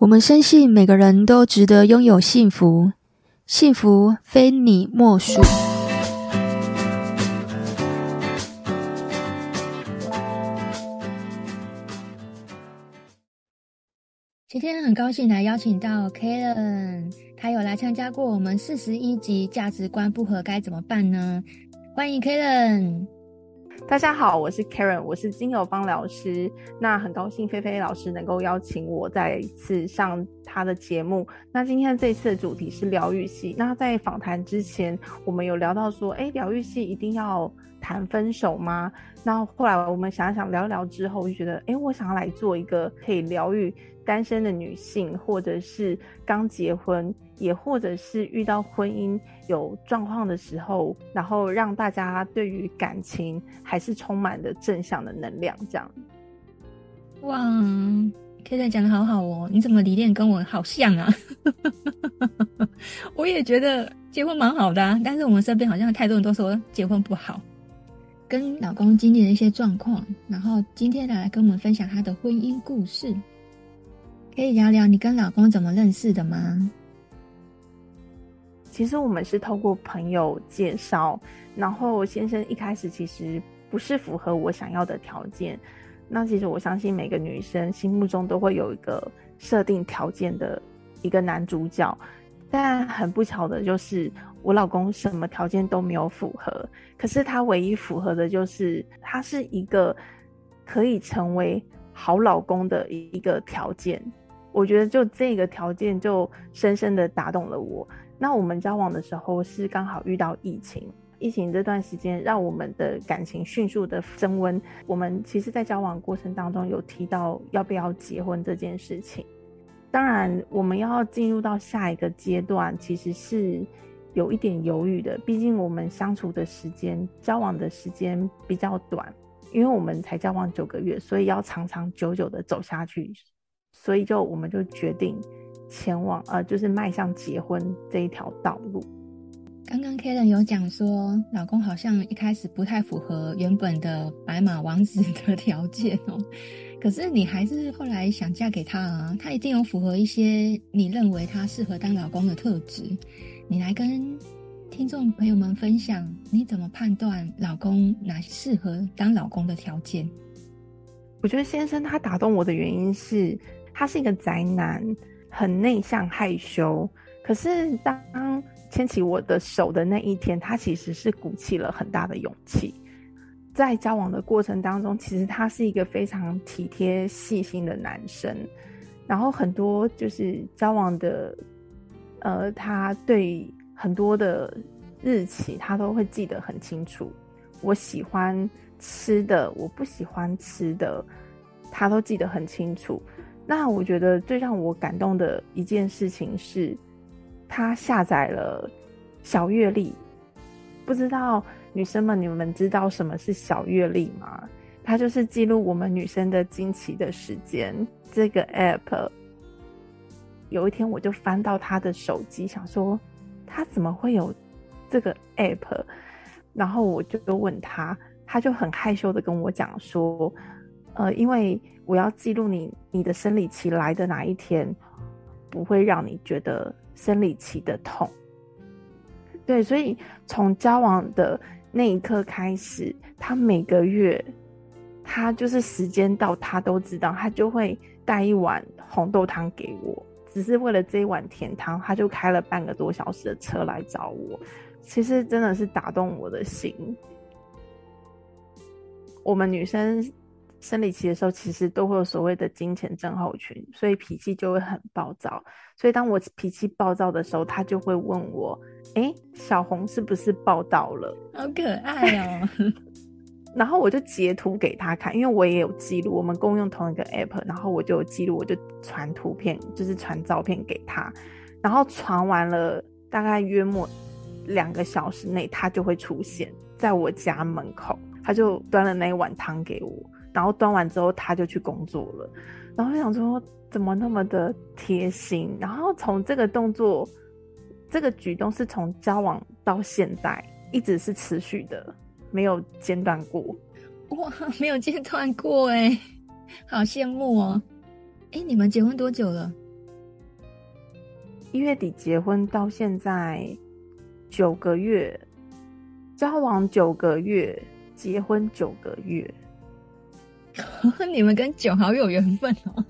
我们深信每个人都值得拥有幸福，幸福非你莫属。今天很高兴来邀请到 Karen，她有来参加过我们四十一集价值观不合该怎么办呢？欢迎 Karen。大家好，我是 Karen，我是精油芳疗师。那很高兴菲菲老师能够邀请我再一次上他的节目。那今天这一次的主题是疗愈系。那在访谈之前，我们有聊到说，哎，疗愈系一定要谈分手吗？那后来我们想想聊一聊之后，我就觉得，哎，我想要来做一个可以疗愈单身的女性，或者是刚结婚。也或者是遇到婚姻有状况的时候，然后让大家对于感情还是充满的正向的能量，这样。哇，Karen 讲的好好哦，你怎么理念跟我好像啊？我也觉得结婚蛮好的，但是我们身边好像太多人都说结婚不好，跟老公经历了一些状况，然后今天来跟我们分享他的婚姻故事，可以聊聊你跟老公怎么认识的吗？其实我们是透过朋友介绍，然后先生一开始其实不是符合我想要的条件。那其实我相信每个女生心目中都会有一个设定条件的一个男主角，但很不巧的就是我老公什么条件都没有符合，可是他唯一符合的就是他是一个可以成为好老公的一个条件。我觉得就这个条件就深深的打动了我。那我们交往的时候是刚好遇到疫情，疫情这段时间让我们的感情迅速的升温。我们其实，在交往过程当中有提到要不要结婚这件事情。当然，我们要进入到下一个阶段，其实是有一点犹豫的。毕竟我们相处的时间、交往的时间比较短，因为我们才交往九个月，所以要长长久久的走下去。所以就我们就决定。前往呃，就是迈向结婚这一条道路。刚刚 Karen 有讲说，老公好像一开始不太符合原本的白马王子的条件哦。可是你还是后来想嫁给他啊？他一定有符合一些你认为他适合当老公的特质。你来跟听众朋友们分享，你怎么判断老公哪适合当老公的条件？我觉得先生他打动我的原因是，他是一个宅男。很内向害羞，可是当牵起我的手的那一天，他其实是鼓起了很大的勇气。在交往的过程当中，其实他是一个非常体贴细心的男生。然后很多就是交往的，呃，他对很多的日期他都会记得很清楚。我喜欢吃的，我不喜欢吃的，他都记得很清楚。那我觉得最让我感动的一件事情是，他下载了小月历。不知道女生们，你们知道什么是小月历吗？它就是记录我们女生的经期的时间。这个 app，有一天我就翻到他的手机，想说他怎么会有这个 app？然后我就问他，他就很害羞的跟我讲说。呃，因为我要记录你你的生理期来的哪一天，不会让你觉得生理期的痛。对，所以从交往的那一刻开始，他每个月，他就是时间到，他都知道，他就会带一碗红豆汤给我，只是为了这一碗甜汤，他就开了半个多小时的车来找我。其实真的是打动我的心。我们女生。生理期的时候，其实都会有所谓的金钱症候群，所以脾气就会很暴躁。所以当我脾气暴躁的时候，他就会问我：“哎、欸，小红是不是暴躁了？” 好可爱哦。然后我就截图给他看，因为我也有记录，我们共用同一个 app，然后我就有记录，我就传图片，就是传照片给他。然后传完了，大概约莫两个小时内，他就会出现在我家门口，他就端了那一碗汤给我。然后端完之后，他就去工作了。然后想说，怎么那么的贴心？然后从这个动作，这个举动是从交往到现在一直是持续的，没有间断过。哇，没有间断过哎，好羡慕哦。哎，你们结婚多久了？一月底结婚到现在九个月，交往九个月，结婚九个月，你们跟酒好有缘分哦。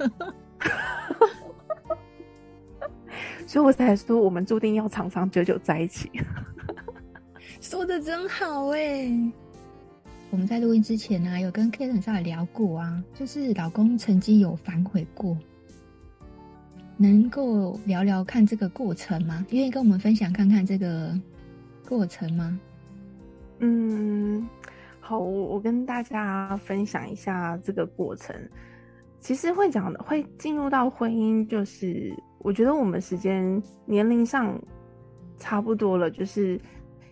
所以我才说，我们注定要长长久久在一起。说的真好哎！我们在录音之前呢、啊，有跟 Karen 稍微聊过啊，就是老公曾经有反悔过，能够聊聊看这个过程吗？愿意跟我们分享看看这个过程吗？嗯，好，我跟大家分享一下这个过程。其实会讲的，会进入到婚姻，就是我觉得我们时间年龄上差不多了，就是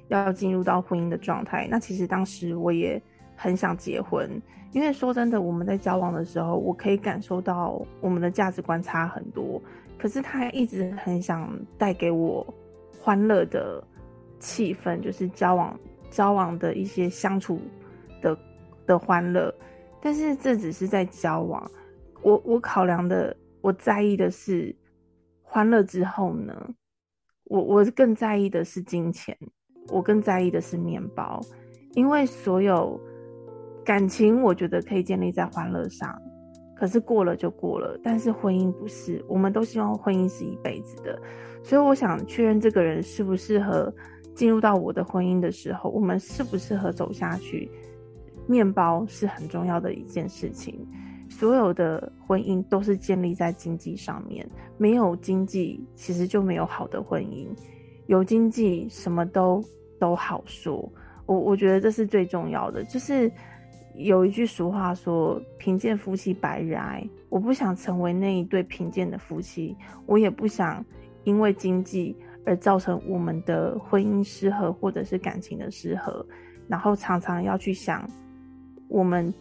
要进入到婚姻的状态。那其实当时我也很想结婚，因为说真的，我们在交往的时候，我可以感受到我们的价值观差很多。可是他一直很想带给我欢乐的气氛，就是交往交往的一些相处的欢乐。但是这只是在交往。我我考量的，我在意的是欢乐之后呢，我我更在意的是金钱，我更在意的是面包，因为所有感情我觉得可以建立在欢乐上，可是过了就过了，但是婚姻不是，我们都希望婚姻是一辈子的，所以我想确认这个人适不适合进入到我的婚姻的时候，我们适不适合走下去，面包是很重要的一件事情。所有的婚姻都是建立在经济上面，没有经济其实就没有好的婚姻，有经济什么都都好说。我我觉得这是最重要的，就是有一句俗话说“贫贱夫妻百日哀”，我不想成为那一对贫贱的夫妻，我也不想因为经济而造成我们的婚姻失和或者是感情的失和，然后常常要去想我们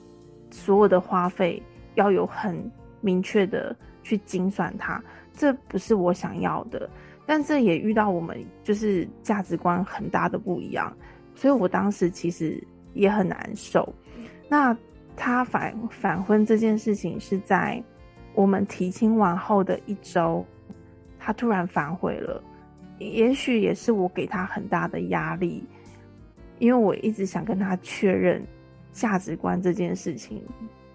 所有的花费。要有很明确的去精算它，这不是我想要的，但这也遇到我们就是价值观很大的不一样，所以我当时其实也很难受。那他反反婚这件事情是在我们提亲完后的一周，他突然反悔了，也许也是我给他很大的压力，因为我一直想跟他确认价值观这件事情。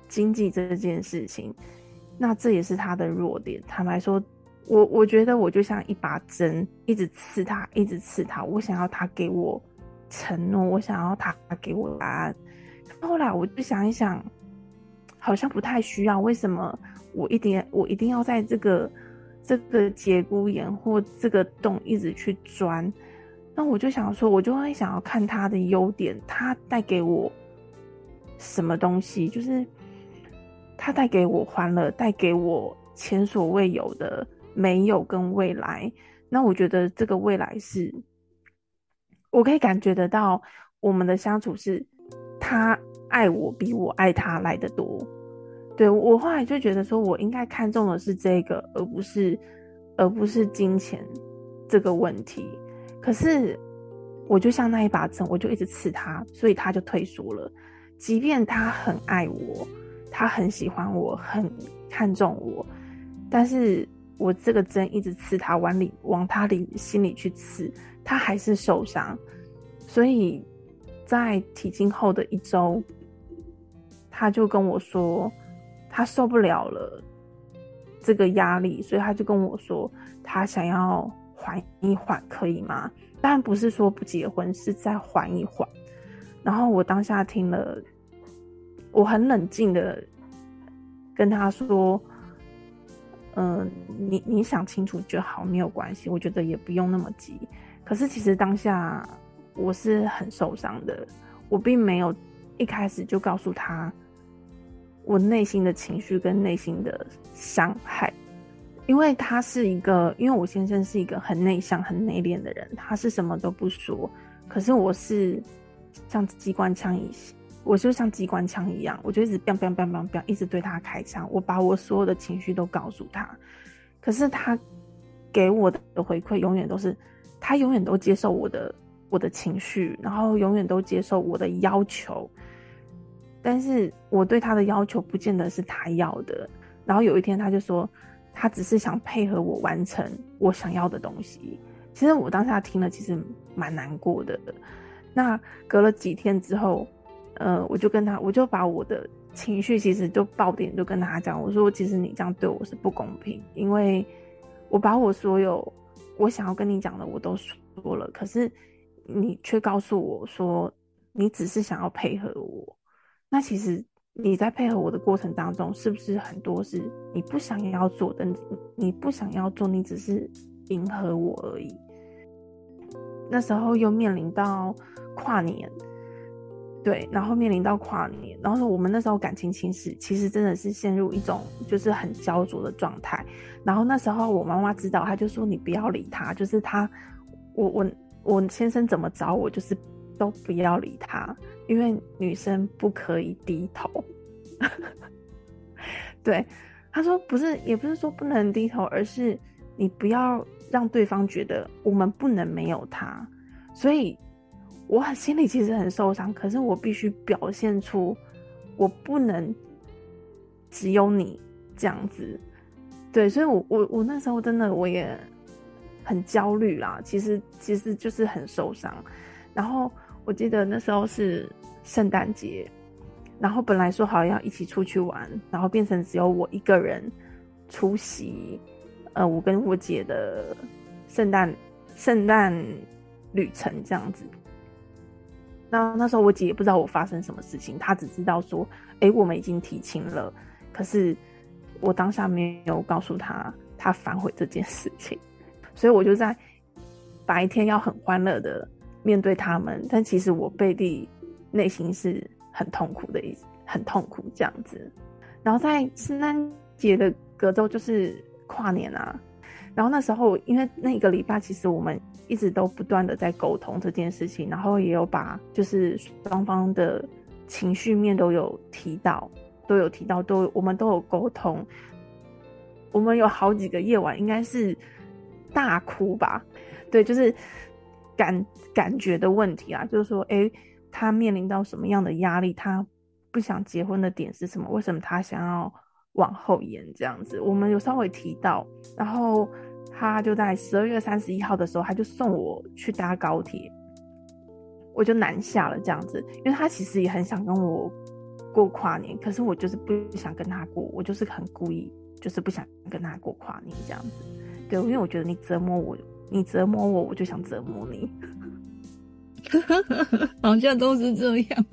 经济这件事情，那这也是他的弱点。坦白说，我我觉得我就像一把针，一直刺他，一直刺他。我想要他给我承诺，我想要他给我答案。后来我就想一想，好像不太需要。为什么我一定我一定要在这个这个节骨眼或这个洞一直去钻？那我就想说，我就会想要看他的优点，他带给我什么东西，就是。他带给我欢乐，带给我前所未有的没有跟未来。那我觉得这个未来是，我可以感觉得到我们的相处是，他爱我比我爱他来得多。对，我后来就觉得说，我应该看重的是这个，而不是而不是金钱这个问题。可是我就像那一把针，我就一直刺他，所以他就退缩了。即便他很爱我。他很喜欢我，很看重我，但是我这个针一直刺他，往里往他里心里去刺，他还是受伤。所以在提经后的一周，他就跟我说，他受不了了这个压力，所以他就跟我说，他想要缓一缓，可以吗？当然不是说不结婚，是再缓一缓。然后我当下听了。我很冷静的跟他说：“嗯、你你想清楚就好，没有关系。我觉得也不用那么急。可是其实当下我是很受伤的，我并没有一开始就告诉他我内心的情绪跟内心的伤害，因为他是一个，因为我先生是一个很内向、很内敛的人，他是什么都不说。可是我是像机关枪一样。”我就像机关枪一样，我就一直 biang biang biang biang biang，一直对他开枪。我把我所有的情绪都告诉他，可是他给我的回馈永远都是，他永远都接受我的我的情绪，然后永远都接受我的要求。但是我对他的要求不见得是他要的。然后有一天他就说：“他只是想配合我完成我想要的东西。其实我当下听了，其实蛮难过的。那隔了几天之后，呃，我就跟他，我就把我的情绪其实就爆点，就跟他讲，我说，其实你这样对我是不公平，因为我把我所有我想要跟你讲的我都说了，可是你却告诉我说，你只是想要配合我。那其实你在配合我的过程当中，是不是很多是你不想要做的？你不想要做，你只是迎合我而已。那时候又面临到跨年，对，然后面临到跨年，然后我们那时候感情其实其实真的是陷入一种就是很焦灼的状态。然后那时候我妈妈知道，她就说：“你不要理他，就是他，我我我先生怎么找我，就是都不要理他，因为女生不可以低头。”对，她说不是，也不是说不能低头，而是你不要。让对方觉得我们不能没有他，所以我很心里其实很受伤。可是我必须表现出我不能只有你这样子，对，所以我我我那时候真的我也很焦虑啦。其实其实就是很受伤。然后我记得那时候是圣诞节，然后本来说好要一起出去玩，然后变成只有我一个人出席。呃，我跟我姐的圣诞圣诞旅程这样子，那那时候我姐也不知道我发生什么事情，她只知道说，哎、我们已经提亲了。可是我当下没有告诉她，她反悔这件事情，所以我就在白天要很欢乐的面对他们，但其实我背地内心是很痛苦的，很痛苦这样子。然后在圣诞节的隔周就是。跨年啊，然后那时候因为那个礼拜，其实我们一直都不断的在沟通这件事情，然后也有把就是双方的情绪面都有提到，都有提到，都我们都有沟通。我们有好几个夜晚应该是大哭吧，对，就是感感觉的问题啊，就是说，诶，他面临到什么样的压力？他不想结婚的点是什么？为什么他想要？往后延这样子，我们有稍微提到，然后他就在十二月三十一号的时候，他就送我去搭高铁，我就南下了这样子，因为他其实也很想跟我过跨年，可是我就是不想跟他过，我就是很故意，就是不想跟他过跨年这样子，对，因为我觉得你折磨我，你折磨我，我就想折磨你，好像都是这样。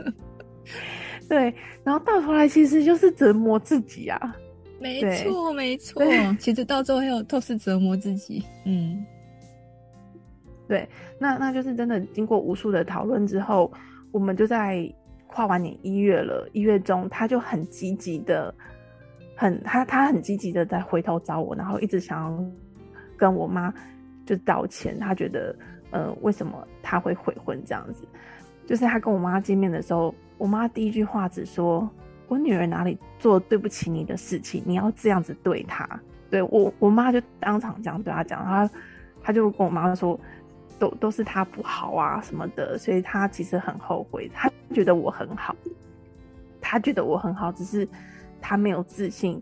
对，然后到头来其实就是折磨自己啊，没错没错，其实到最后都是折磨自己，嗯，对，那那就是真的经过无数的讨论之后，我们就在跨完年一月了，一月中他就很积极的，很他他很积极的在回头找我，然后一直想要跟我妈就道歉，他觉得呃为什么他会悔婚这样子，就是他跟我妈见面的时候。我妈第一句话只说：“我女儿哪里做对不起你的事情，你要这样子对她。”对我，我妈就当场这样对她讲，她她就跟我妈说：“都都是她不好啊什么的。”所以她其实很后悔，她觉得我很好，她觉得我很好，只是她没有自信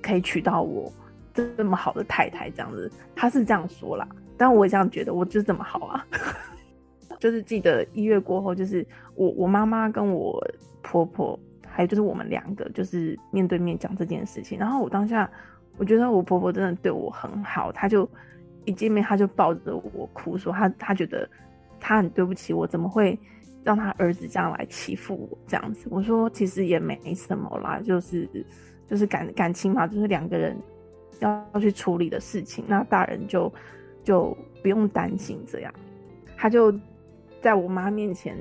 可以娶到我这么好的太太这样子，她是这样说啦。但我也这样觉得，我就这么好啊。就是记得一月过后，就是我我妈妈跟我婆婆，还有就是我们两个，就是面对面讲这件事情。然后我当下，我觉得我婆婆真的对我很好，她就一见面，她就抱着我哭，说她她觉得她很对不起我，怎么会让她儿子这样来欺负我这样子。我说其实也没什么啦，就是就是感感情嘛，就是两个人要去处理的事情，那大人就就不用担心这样，他就。在我妈面前，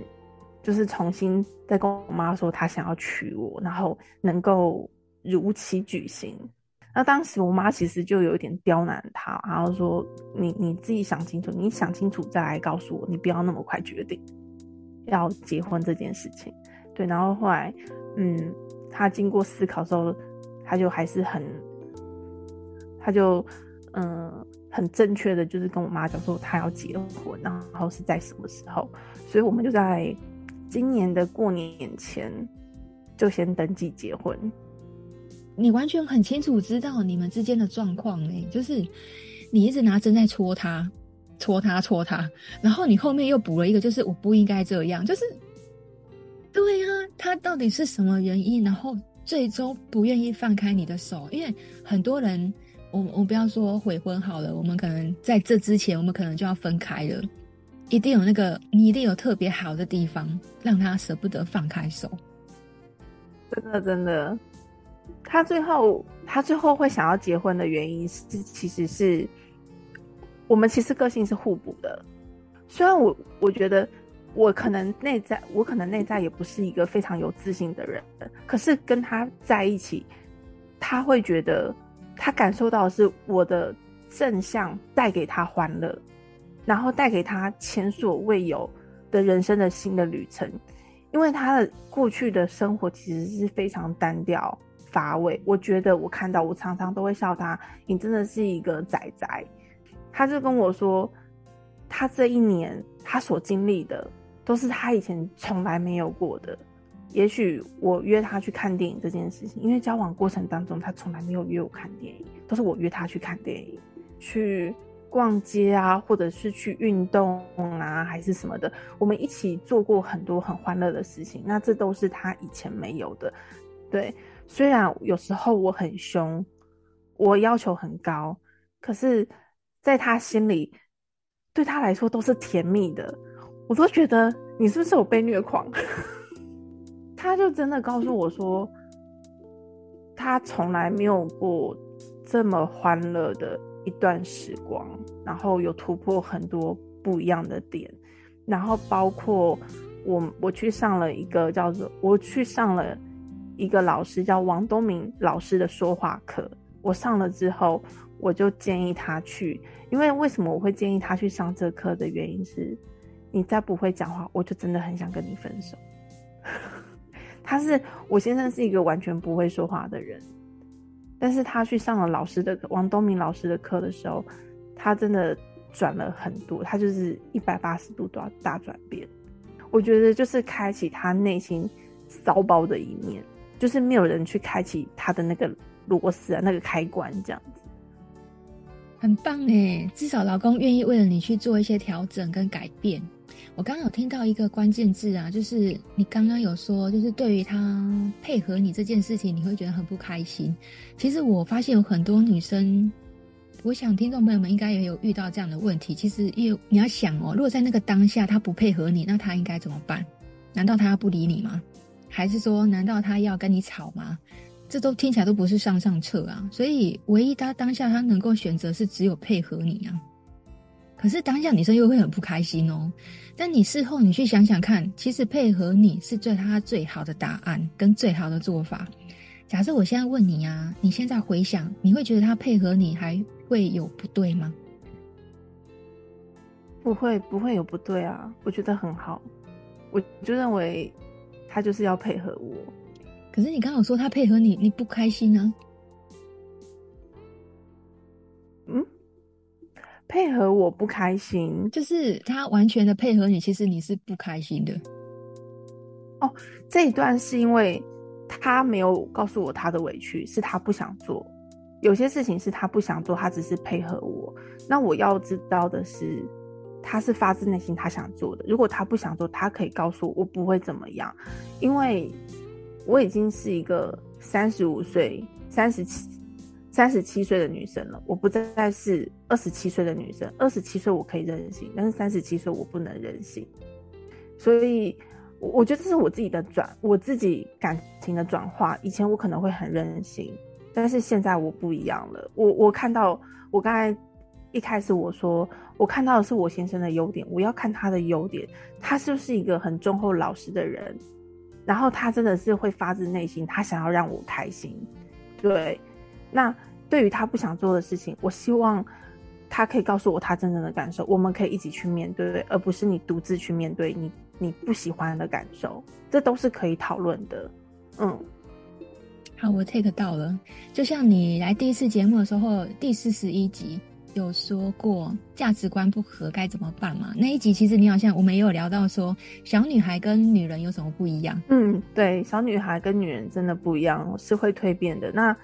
就是重新再跟我妈说，她想要娶我，然后能够如期举行。那当时我妈其实就有一点刁难她，然后说：“你你自己想清楚，你想清楚再来告诉我，你不要那么快决定要结婚这件事情。”对，然后后来，嗯，她经过思考之后，她就还是很，她就嗯。很正确的，就是跟我妈讲说她要结婚，然后是在什么时候，所以我们就在今年的过年前就先登记结婚。你完全很清楚知道你们之间的状况哎，就是你一直拿针在戳他，戳他，戳他，然后你后面又补了一个，就是我不应该这样，就是对呀、啊，他到底是什么原因？然后最终不愿意放开你的手，因为很多人，我我不要说悔婚好了，我们可能在这之前，我们可能就要分开了，一定有那个，你一定有特别好的地方，让他舍不得放开手。真的，真的，他最后他最后会想要结婚的原因是，其实是我们其实个性是互补的。虽然我我觉得我可能内在我可能内在也不是一个非常有自信的人，可是跟他在一起，他会觉得他感受到的是我的正向带给他欢乐，然后带给他前所未有的人生的新的旅程。因为他的过去的生活其实是非常单调乏味，我觉得我看到我常常都会笑他，你真的是一个宅宅。他就跟我说，他这一年他所经历的都是他以前从来没有过的。也许我约他去看电影这件事情，因为交往过程当中他从来没有约我看电影，都是我约他去看电影去。逛街啊，或者是去运动啊，还是什么的，我们一起做过很多很欢乐的事情。那这都是他以前没有的。对，虽然有时候我很凶，我要求很高，可是在他心里，对他来说都是甜蜜的。我都觉得你是不是有被虐狂？他就真的告诉我说，他从来没有过这么欢乐的。一段时光，然后有突破很多不一样的点，然后包括我我去上了一个叫做我去上了一个老师叫王东明老师的说话课，我上了之后，我就建议他去，因为为什么我会建议他去上这课的原因是，你再不会讲话，我就真的很想跟你分手。他是我先生是一个完全不会说话的人。但是他去上了老师的王东明老师的课的时候，他真的转了很多，他就是一百八十度都要大转变。我觉得就是开启他内心骚包的一面，就是没有人去开启他的那个螺丝啊，那个开关这样子。很棒哎，至少老公愿意为了你去做一些调整跟改变。我刚刚有听到一个关键字啊，就是你刚刚有说，就是对于他配合你这件事情，你会觉得很不开心。其实我发现有很多女生，我想听众朋友们应该也有遇到这样的问题。其实，因为你要想哦，如果在那个当下他不配合你，那他应该怎么办？难道他不理你吗？还是说，难道他要跟你吵吗？这都听起来都不是上上策啊。所以，唯一他当下他能够选择是只有配合你啊。可是当下女生又会很不开心哦。但你事后你去想想看，其实配合你是对他最好的答案跟最好的做法。假设我现在问你啊，你现在回想，你会觉得他配合你还会有不对吗？不会，不会有不对啊。我觉得很好，我就认为他就是要配合我。可是你刚好说他配合你，你不开心呢？配合我不开心，就是他完全的配合你，其实你是不开心的。哦，这一段是因为他没有告诉我他的委屈，是他不想做。有些事情是他不想做，他只是配合我。那我要知道的是，他是发自内心他想做的。如果他不想做，他可以告诉我，我不会怎么样，因为我已经是一个三十五岁、三十七。三十七岁的女生了，我不再是二十七岁的女生。二十七岁我可以任性，但是三十七岁我不能任性。所以，我我觉得这是我自己的转，我自己感情的转化。以前我可能会很任性，但是现在我不一样了。我我看到，我刚才一开始我说，我看到的是我先生的优点，我要看他的优点。他是不是一个很忠厚老实的人，然后他真的是会发自内心，他想要让我开心。对。那对于他不想做的事情，我希望他可以告诉我他真正的感受，我们可以一起去面对，而不是你独自去面对你你不喜欢的感受，这都是可以讨论的。嗯，好，我 take 到了。就像你来第一次节目的时候，第四十一集，有说过价值观不合该怎么办嘛？那一集其实你好像我们也有聊到说，小女孩跟女人有什么不一样？嗯，对，小女孩跟女人真的不一样，是会蜕变的。那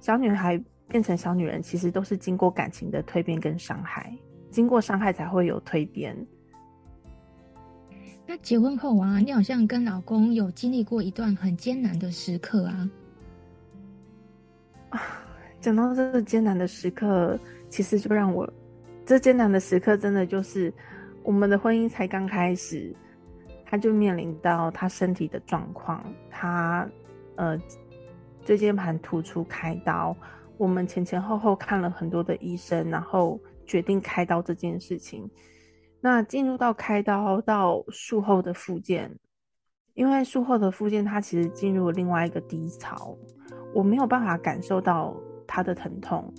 小女孩变成小女人，其实都是经过感情的蜕变跟伤害，经过伤害才会有蜕变。那结婚后啊，你好像跟老公有经历过一段很艰难的时刻啊。啊，讲到这个艰难的时刻，其实就让我，这艰难的时刻真的就是我们的婚姻才刚开始，他就面临到他身体的状况，他呃椎间盘突出开刀，我们前前后后看了很多的医生，然后决定开刀这件事情。那进入到开刀到术后的复健，因为术后的复健，他其实进入了另外一个低潮。我没有办法感受到他的疼痛，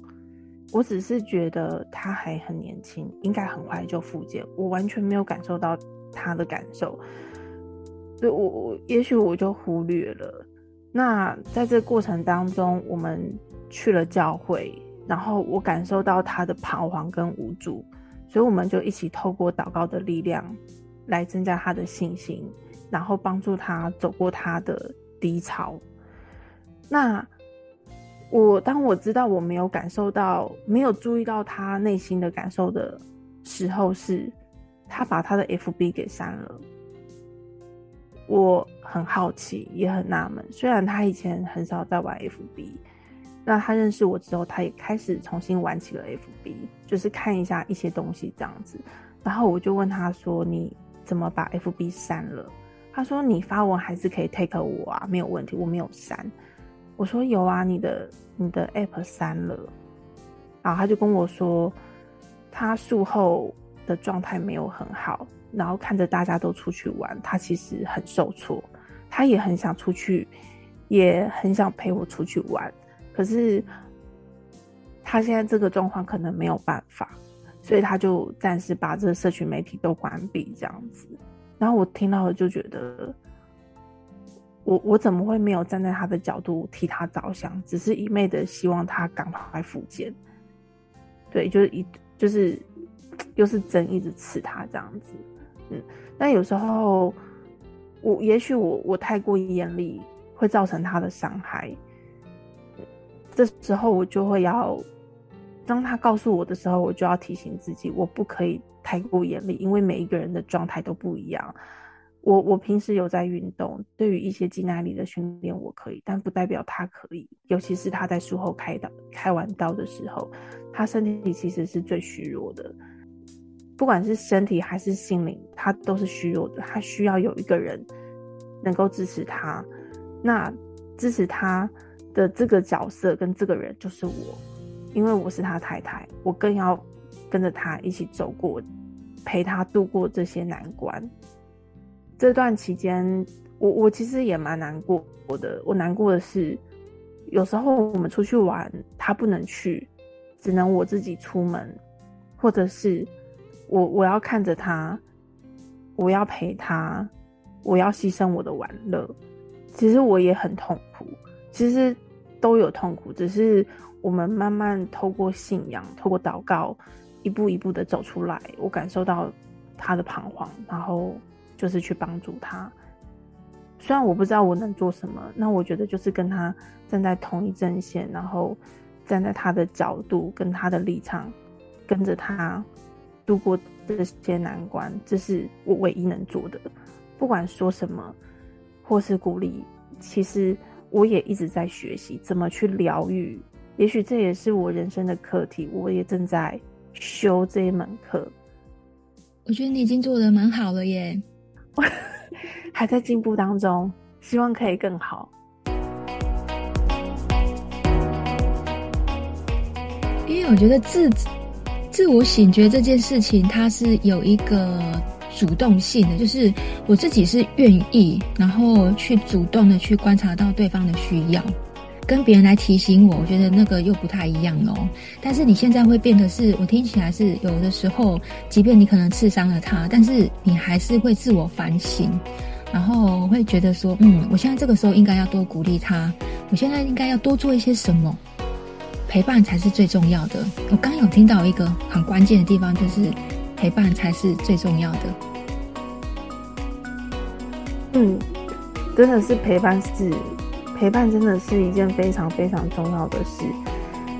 我只是觉得他还很年轻，应该很快就复健。我完全没有感受到他的感受，所以我我也许我就忽略了。那在这过程当中，我们去了教会，然后我感受到他的彷徨跟无助，所以我们就一起透过祷告的力量来增加他的信心，然后帮助他走过他的低潮。那我当我知道我没有感受到、没有注意到他内心的感受的时候，是他把他的 FB 给删了。我很好奇，也很纳闷。虽然他以前很少在玩 FB，那他认识我之后，他也开始重新玩起了 FB，就是看一下一些东西这样子。然后我就问他说：“你怎么把 FB 删了？”他说：“你发文还是可以 take 我啊，没有问题，我没有删。”我说有啊，你的你的 app 删了，然后他就跟我说，他术后的状态没有很好，然后看着大家都出去玩，他其实很受挫，他也很想出去，也很想陪我出去玩，可是他现在这个状况可能没有办法，所以他就暂时把这个社群媒体都关闭这样子，然后我听到了就觉得。我我怎么会没有站在他的角度替他着想？只是一昧的希望他赶快复健。对，就是一就是 又是针一直刺他这样子。嗯，但有时候我也许我我太过严厉，会造成他的伤害。这时候我就会要，当他告诉我的时候，我就要提醒自己，我不可以太过严厉，因为每一个人的状态都不一样。我我平时有在运动，对于一些肌耐力的训练我可以，但不代表他可以。尤其是他在术后开刀开完刀的时候，他身体其实是最虚弱的，不管是身体还是心灵，他都是虚弱的。他需要有一个人能够支持他，那支持他的这个角色跟这个人就是我，因为我是他太太，我更要跟着他一起走过，陪他度过这些难关。这段期间，我我其实也蛮难过我的。我难过的是，有时候我们出去玩，他不能去，只能我自己出门，或者是我我要看着他，我要陪他，我要牺牲我的玩乐。其实我也很痛苦，其实都有痛苦，只是我们慢慢透过信仰，透过祷告，一步一步的走出来。我感受到他的彷徨，然后。就是去帮助他，虽然我不知道我能做什么，那我觉得就是跟他站在同一阵线，然后站在他的角度跟他的立场，跟着他度过这些难关，这是我唯一能做的。不管说什么或是鼓励，其实我也一直在学习怎么去疗愈。也许这也是我人生的课题，我也正在修这一门课。我觉得你已经做的蛮好了耶。还在进步当中，希望可以更好。因为我觉得自自我醒觉这件事情，它是有一个主动性的，就是我自己是愿意，然后去主动的去观察到对方的需要。跟别人来提醒我，我觉得那个又不太一样哦。但是你现在会变得是，我听起来是有的时候，即便你可能刺伤了他，但是你还是会自我反省，然后我会觉得说，嗯，我现在这个时候应该要多鼓励他，我现在应该要多做一些什么。陪伴才是最重要的。我刚有听到一个很关键的地方，就是陪伴才是最重要的。嗯，真的是陪伴是陪伴，真的是一件非常非常重要的事。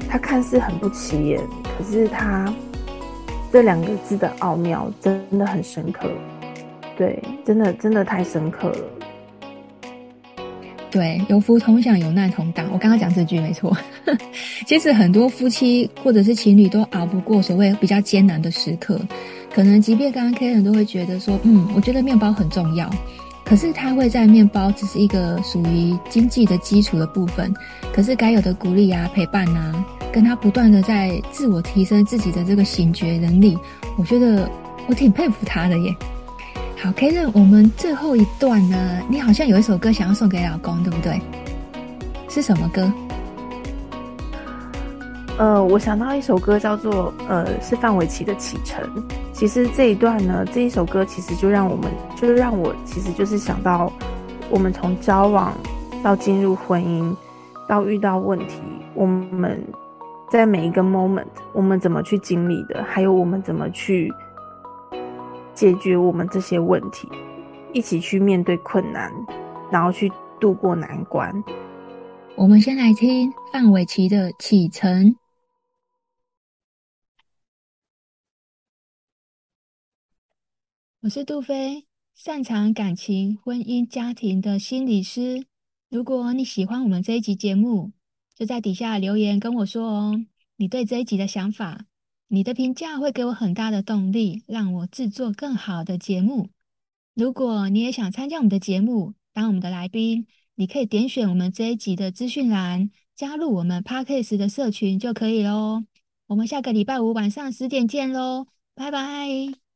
它看似很不起眼，可是它这两个字的奥妙真的很深刻。对，真的真的太深刻了。对，有福同享，有难同当。我刚刚讲这句没错。其实很多夫妻或者是情侣都熬不过所谓比较艰难的时刻，可能即便刚刚 K 人都会觉得说，嗯，我觉得面包很重要，可是他会在面包只是一个属于经济的基础的部分，可是该有的鼓励啊、陪伴啊，跟他不断的在自我提升自己的这个醒觉能力，我觉得我挺佩服他的耶。好，Karen，我们最后一段呢，你好像有一首歌想要送给老公，对不对？是什么歌？呃，我想到一首歌叫做呃，是范玮琪的《启程》。其实这一段呢，这一首歌其实就让我们，就是让我，其实就是想到我们从交往到进入婚姻，到遇到问题，我们在每一个 moment，我们怎么去经历的，还有我们怎么去。解决我们这些问题，一起去面对困难，然后去度过难关。我们先来听范玮琪的《启程》。我是杜菲，擅长感情、婚姻、家庭的心理师。如果你喜欢我们这一集节目，就在底下留言跟我说哦，你对这一集的想法。你的评价会给我很大的动力，让我制作更好的节目。如果你也想参加我们的节目，当我们的来宾，你可以点选我们这一集的资讯栏，加入我们 Podcast 的社群就可以喽。我们下个礼拜五晚上十点见喽，拜拜。